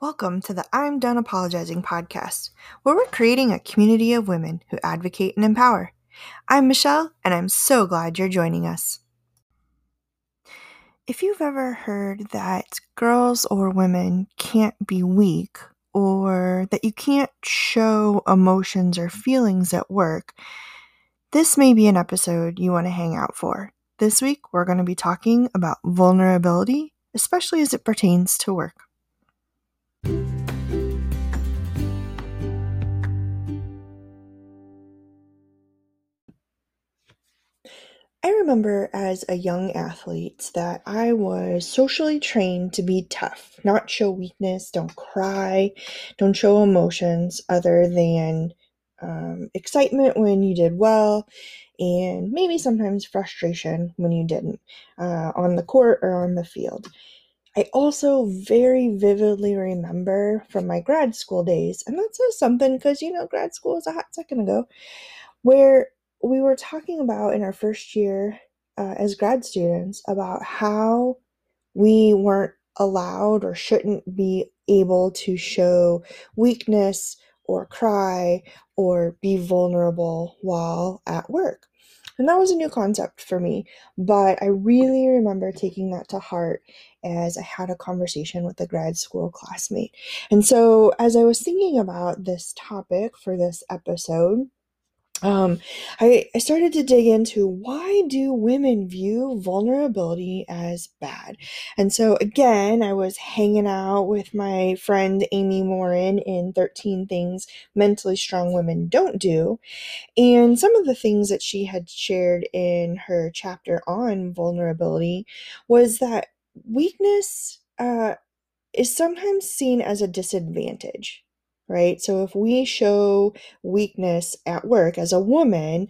Welcome to the I'm Done Apologizing podcast, where we're creating a community of women who advocate and empower. I'm Michelle, and I'm so glad you're joining us. If you've ever heard that girls or women can't be weak, or that you can't show emotions or feelings at work, this may be an episode you want to hang out for. This week, we're going to be talking about vulnerability, especially as it pertains to work. I remember as a young athlete that I was socially trained to be tough, not show weakness, don't cry, don't show emotions other than um, excitement when you did well, and maybe sometimes frustration when you didn't uh, on the court or on the field. I also very vividly remember from my grad school days, and that says something because you know, grad school was a hot second ago, where we were talking about in our first year uh, as grad students about how we weren't allowed or shouldn't be able to show weakness or cry or be vulnerable while at work. And that was a new concept for me, but I really remember taking that to heart as I had a conversation with a grad school classmate. And so, as I was thinking about this topic for this episode, um, I, I started to dig into why do women view vulnerability as bad? And so again, I was hanging out with my friend Amy Morin in 13 Things Mentally Strong Women Don't Do. And some of the things that she had shared in her chapter on vulnerability was that weakness uh, is sometimes seen as a disadvantage right? So if we show weakness at work as a woman,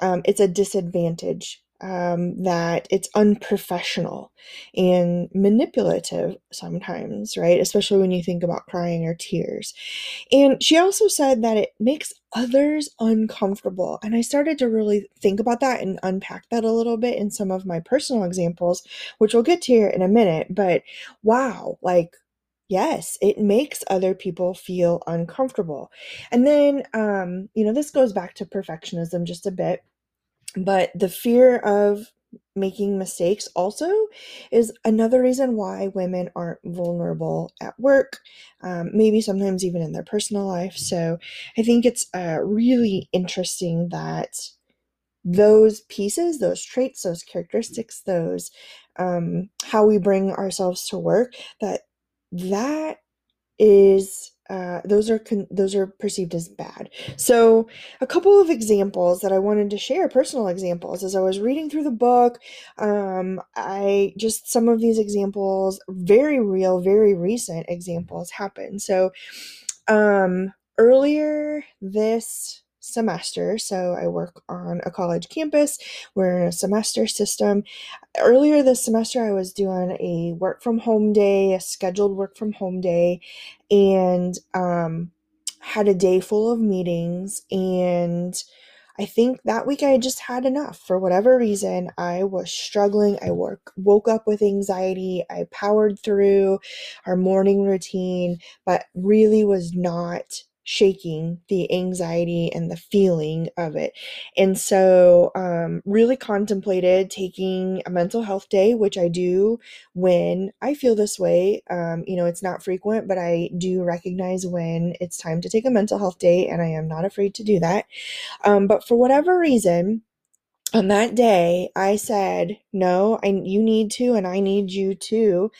um, it's a disadvantage. Um, that it's unprofessional and manipulative sometimes, right? Especially when you think about crying or tears. And she also said that it makes others uncomfortable. And I started to really think about that and unpack that a little bit in some of my personal examples, which we'll get to here in a minute. But wow, like Yes, it makes other people feel uncomfortable. And then, um, you know, this goes back to perfectionism just a bit, but the fear of making mistakes also is another reason why women aren't vulnerable at work, um, maybe sometimes even in their personal life. So I think it's uh, really interesting that those pieces, those traits, those characteristics, those um, how we bring ourselves to work, that that is uh, those are con- those are perceived as bad. So, a couple of examples that I wanted to share, personal examples, as I was reading through the book, um, I just some of these examples, very real, very recent examples, happened. So, um, earlier this semester. So I work on a college campus. We're in a semester system. Earlier this semester, I was doing a work from home day, a scheduled work from home day, and um, had a day full of meetings. And I think that week I just had enough. For whatever reason, I was struggling. I work, woke up with anxiety. I powered through our morning routine, but really was not shaking the anxiety and the feeling of it. And so, um, really contemplated taking a mental health day, which I do when I feel this way. Um, you know, it's not frequent, but I do recognize when it's time to take a mental health day, and I am not afraid to do that. Um, but for whatever reason, on that day, I said, No, I, you need to, and I need you to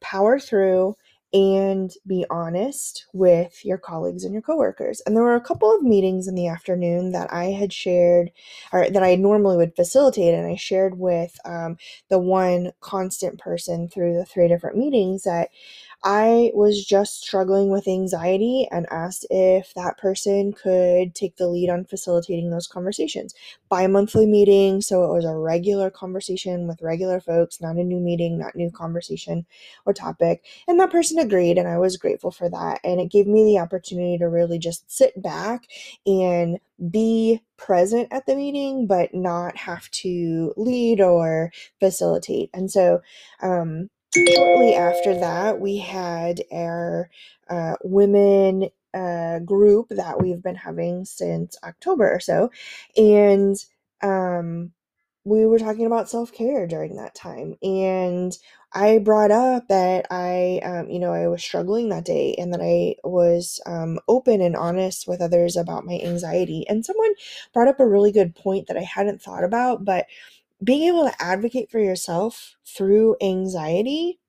power through and be honest with your colleagues and your coworkers. And there were a couple of meetings in the afternoon that I had shared, or that I normally would facilitate, and I shared with um, the one constant person through the three different meetings that I was just struggling with anxiety and asked if that person could take the lead on facilitating those conversations. Bi monthly meeting, so it was a regular conversation with regular folks, not a new meeting, not new conversation or topic. And that person agreed, and I was grateful for that. And it gave me the opportunity to really just sit back and be present at the meeting, but not have to lead or facilitate. And so, um, shortly after that, we had our uh, women uh, group that we've been having since October or so. And um, we were talking about self care during that time. And I brought up that I, um, you know, I was struggling that day and that I was um, open and honest with others about my anxiety. And someone brought up a really good point that I hadn't thought about, but being able to advocate for yourself through anxiety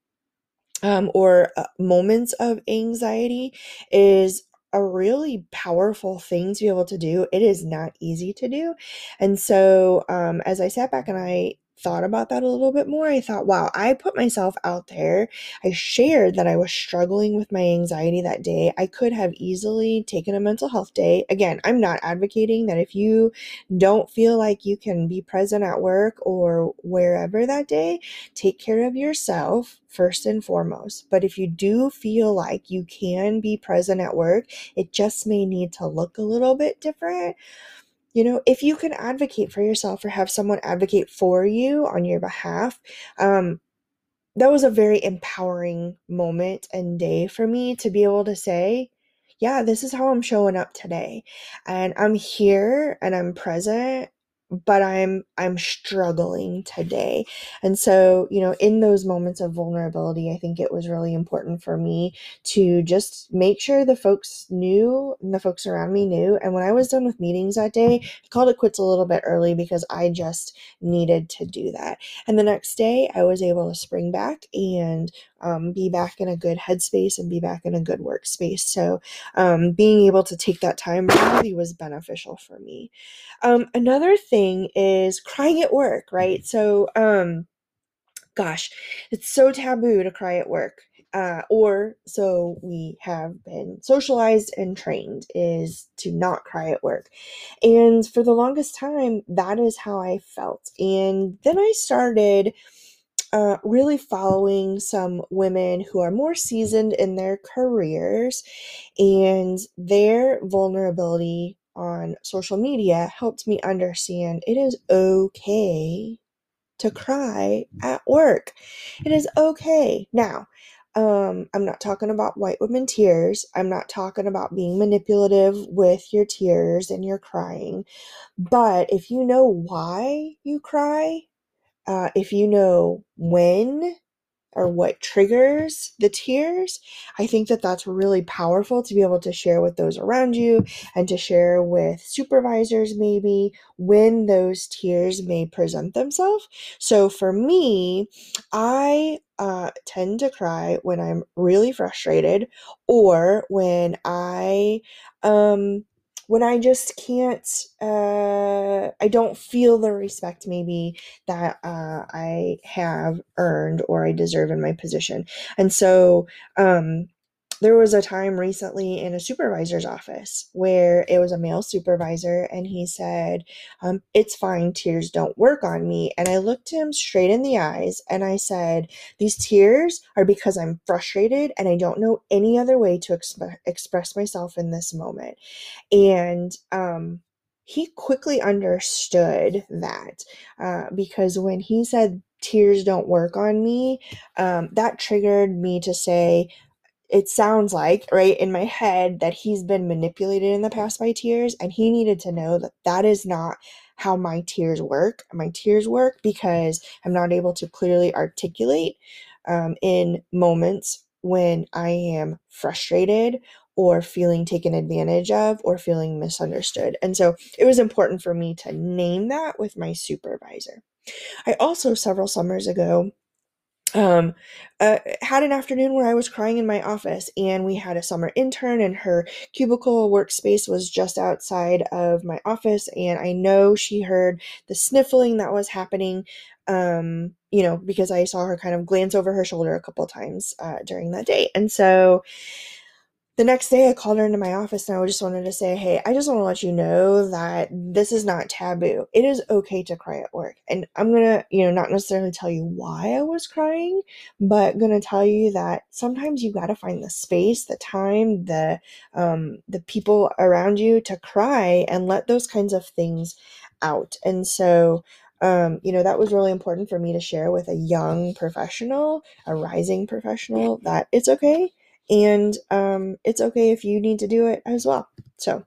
um, or uh, moments of anxiety is a really powerful thing to be able to do. It is not easy to do. And so, um, as I sat back and I thought about that a little bit more, I thought, wow, I put myself out there. I shared that I was struggling with my anxiety that day. I could have easily taken a mental health day. Again, I'm not advocating that if you don't feel like you can be present at work or wherever that day, take care of yourself first and foremost. But if you do feel like you can be present at work, it just may need to look a little bit different. You know, if you can advocate for yourself or have someone advocate for you on your behalf, um, that was a very empowering moment and day for me to be able to say, yeah, this is how I'm showing up today. And I'm here and I'm present but I'm I'm struggling today. And so, you know, in those moments of vulnerability, I think it was really important for me to just make sure the folks knew and the folks around me knew. And when I was done with meetings that day, I called it quits a little bit early because I just needed to do that. And the next day, I was able to spring back and um, be back in a good headspace and be back in a good workspace. So, um, being able to take that time really was beneficial for me. Um, another thing is crying at work, right? So, um, gosh, it's so taboo to cry at work. Uh, or so we have been socialized and trained is to not cry at work. And for the longest time, that is how I felt. And then I started uh, really following some women who are more seasoned in their careers and their vulnerability on social media helped me understand it is okay to cry at work. It is okay. Now, um, I'm not talking about white women tears. I'm not talking about being manipulative with your tears and your crying. But if you know why you cry, uh, if you know when or what triggers the tears, I think that that's really powerful to be able to share with those around you and to share with supervisors, maybe when those tears may present themselves. So for me, I uh, tend to cry when I'm really frustrated or when I um, when I just can't, uh, I don't feel the respect maybe that uh, I have earned or I deserve in my position. And so, um, there was a time recently in a supervisor's office where it was a male supervisor and he said um, it's fine tears don't work on me. And i looked him straight in the eyes and i said these tears are because i'm frustrated and i don't know any other way to exp- express myself in this moment. And um, he quickly understood that uh, because when he said tears don't work on me um, that triggered me to say it sounds like right in my head that he's been manipulated in the past by tears and he needed to know that that is not how my tears work. My tears work because i'm not able to clearly articulate um, in moments when i am frustrated or feeling taken advantage of or feeling misunderstood. And so it was important for me to name that with my supervisor. I also several summers ago um, uh, had an afternoon where I was crying in my office, and we had a summer intern, and her cubicle workspace was just outside of my office. And I know she heard the sniffling that was happening, um, you know, because I saw her kind of glance over her shoulder a couple times uh, during that day. And so the next day I called her into my office and I just wanted to say, hey, I just want to let you know that this is not taboo. It is okay to cry at work. And I'm going to, you know, not necessarily tell you why I was crying, but going to tell you that sometimes you got to find the space, the time, the um the people around you to cry and let those kinds of things out. And so Um, you know, that was really important for me to share with a young professional, a rising professional, that it's okay. And um, it's okay if you need to do it as well. So,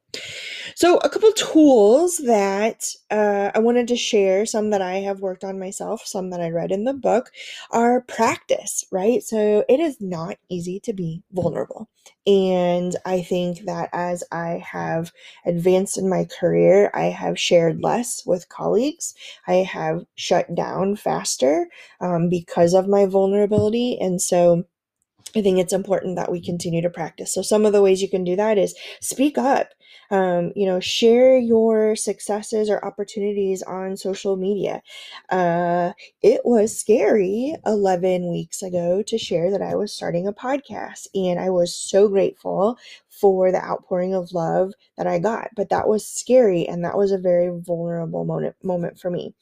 so a couple tools that uh, I wanted to share, some that I have worked on myself, some that I read in the book, are practice, right? So it is not easy to be vulnerable. And I think that as I have advanced in my career, I have shared less with colleagues. I have shut down faster um, because of my vulnerability. And so I think it's important that we continue to practice. So, some of the ways you can do that is speak up. Um, you know, share your successes or opportunities on social media. Uh, it was scary 11 weeks ago to share that I was starting a podcast, and I was so grateful for the outpouring of love that I got. But that was scary, and that was a very vulnerable moment moment for me.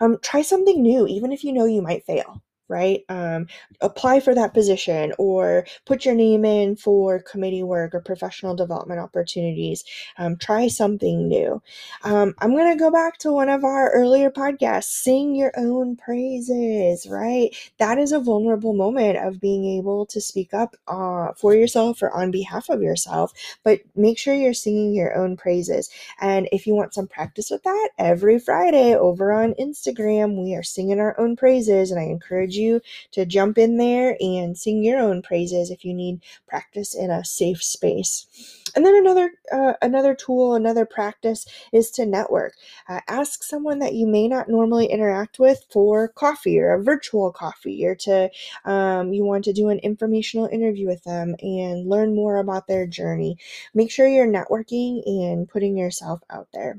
Um, try something new, even if you know you might fail right? Um, apply for that position or put your name in for committee work or professional development opportunities. Um, try something new. Um, I'm going to go back to one of our earlier podcasts sing your own praises, right? That is a vulnerable moment of being able to speak up uh, for yourself or on behalf of yourself, but make sure you're singing your own praises. And if you want some practice with that, every Friday over on Instagram, we are singing our own praises, and I encourage you you to jump in there and sing your own praises if you need practice in a safe space. And then another uh, another tool, another practice is to network. Uh, ask someone that you may not normally interact with for coffee or a virtual coffee, or to um, you want to do an informational interview with them and learn more about their journey. Make sure you're networking and putting yourself out there.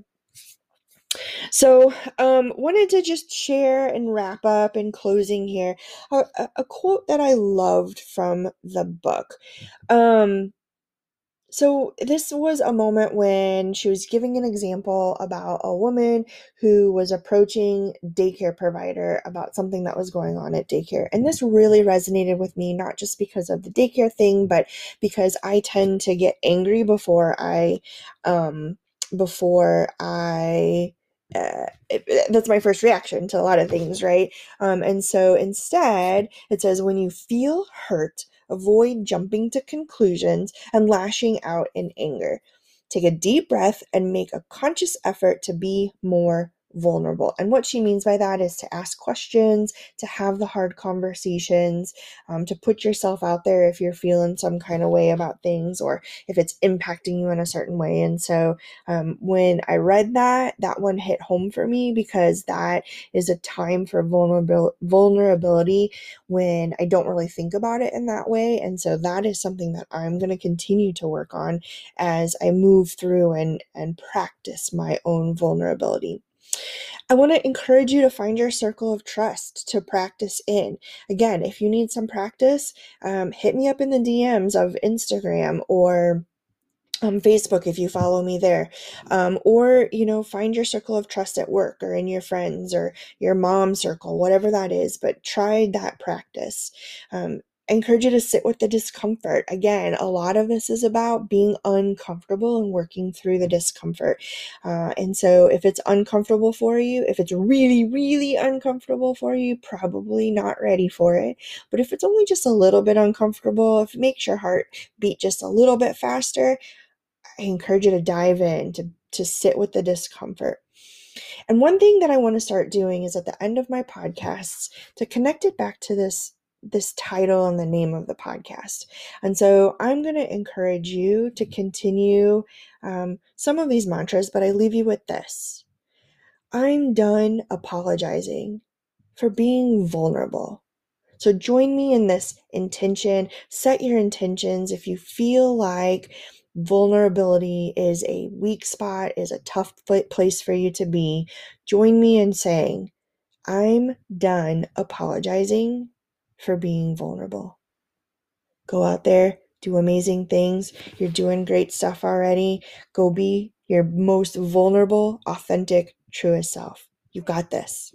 So, um, wanted to just share and wrap up in closing here a, a quote that I loved from the book. Um, so, this was a moment when she was giving an example about a woman who was approaching daycare provider about something that was going on at daycare. And this really resonated with me, not just because of the daycare thing, but because I tend to get angry before I, um, before I uh, it, that's my first reaction to a lot of things, right? Um, and so instead, it says when you feel hurt, avoid jumping to conclusions and lashing out in anger. Take a deep breath and make a conscious effort to be more vulnerable. And what she means by that is to ask questions, to have the hard conversations, um, to put yourself out there if you're feeling some kind of way about things or if it's impacting you in a certain way. And so um, when I read that, that one hit home for me because that is a time for vulnerable vulnerability when I don't really think about it in that way. And so that is something that I'm going to continue to work on as I move through and and practice my own vulnerability. I want to encourage you to find your circle of trust to practice in. Again, if you need some practice, um, hit me up in the DMs of Instagram or um, Facebook if you follow me there. Um, or, you know, find your circle of trust at work or in your friends or your mom circle, whatever that is, but try that practice. Um, I encourage you to sit with the discomfort. Again, a lot of this is about being uncomfortable and working through the discomfort. Uh, and so, if it's uncomfortable for you, if it's really, really uncomfortable for you, probably not ready for it. But if it's only just a little bit uncomfortable, if it makes your heart beat just a little bit faster, I encourage you to dive in, to, to sit with the discomfort. And one thing that I want to start doing is at the end of my podcasts to connect it back to this this title and the name of the podcast. And so I'm going to encourage you to continue um, some of these mantras, but I leave you with this I'm done apologizing for being vulnerable. So join me in this intention. Set your intentions if you feel like vulnerability is a weak spot, is a tough place for you to be. Join me in saying, I'm done apologizing for being vulnerable. Go out there, do amazing things. You're doing great stuff already. Go be your most vulnerable, authentic, truest self. You got this.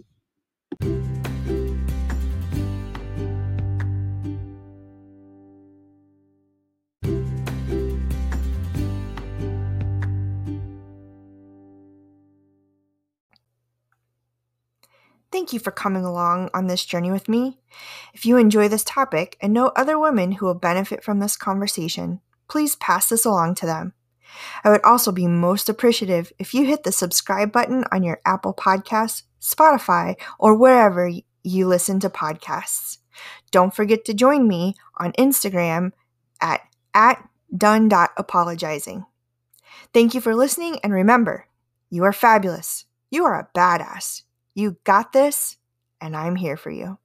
Thank you for coming along on this journey with me. If you enjoy this topic and know other women who will benefit from this conversation, please pass this along to them. I would also be most appreciative if you hit the subscribe button on your Apple Podcasts, Spotify, or wherever you listen to podcasts. Don't forget to join me on Instagram at, at done.apologizing. Thank you for listening, and remember, you are fabulous. You are a badass. You got this, and I'm here for you.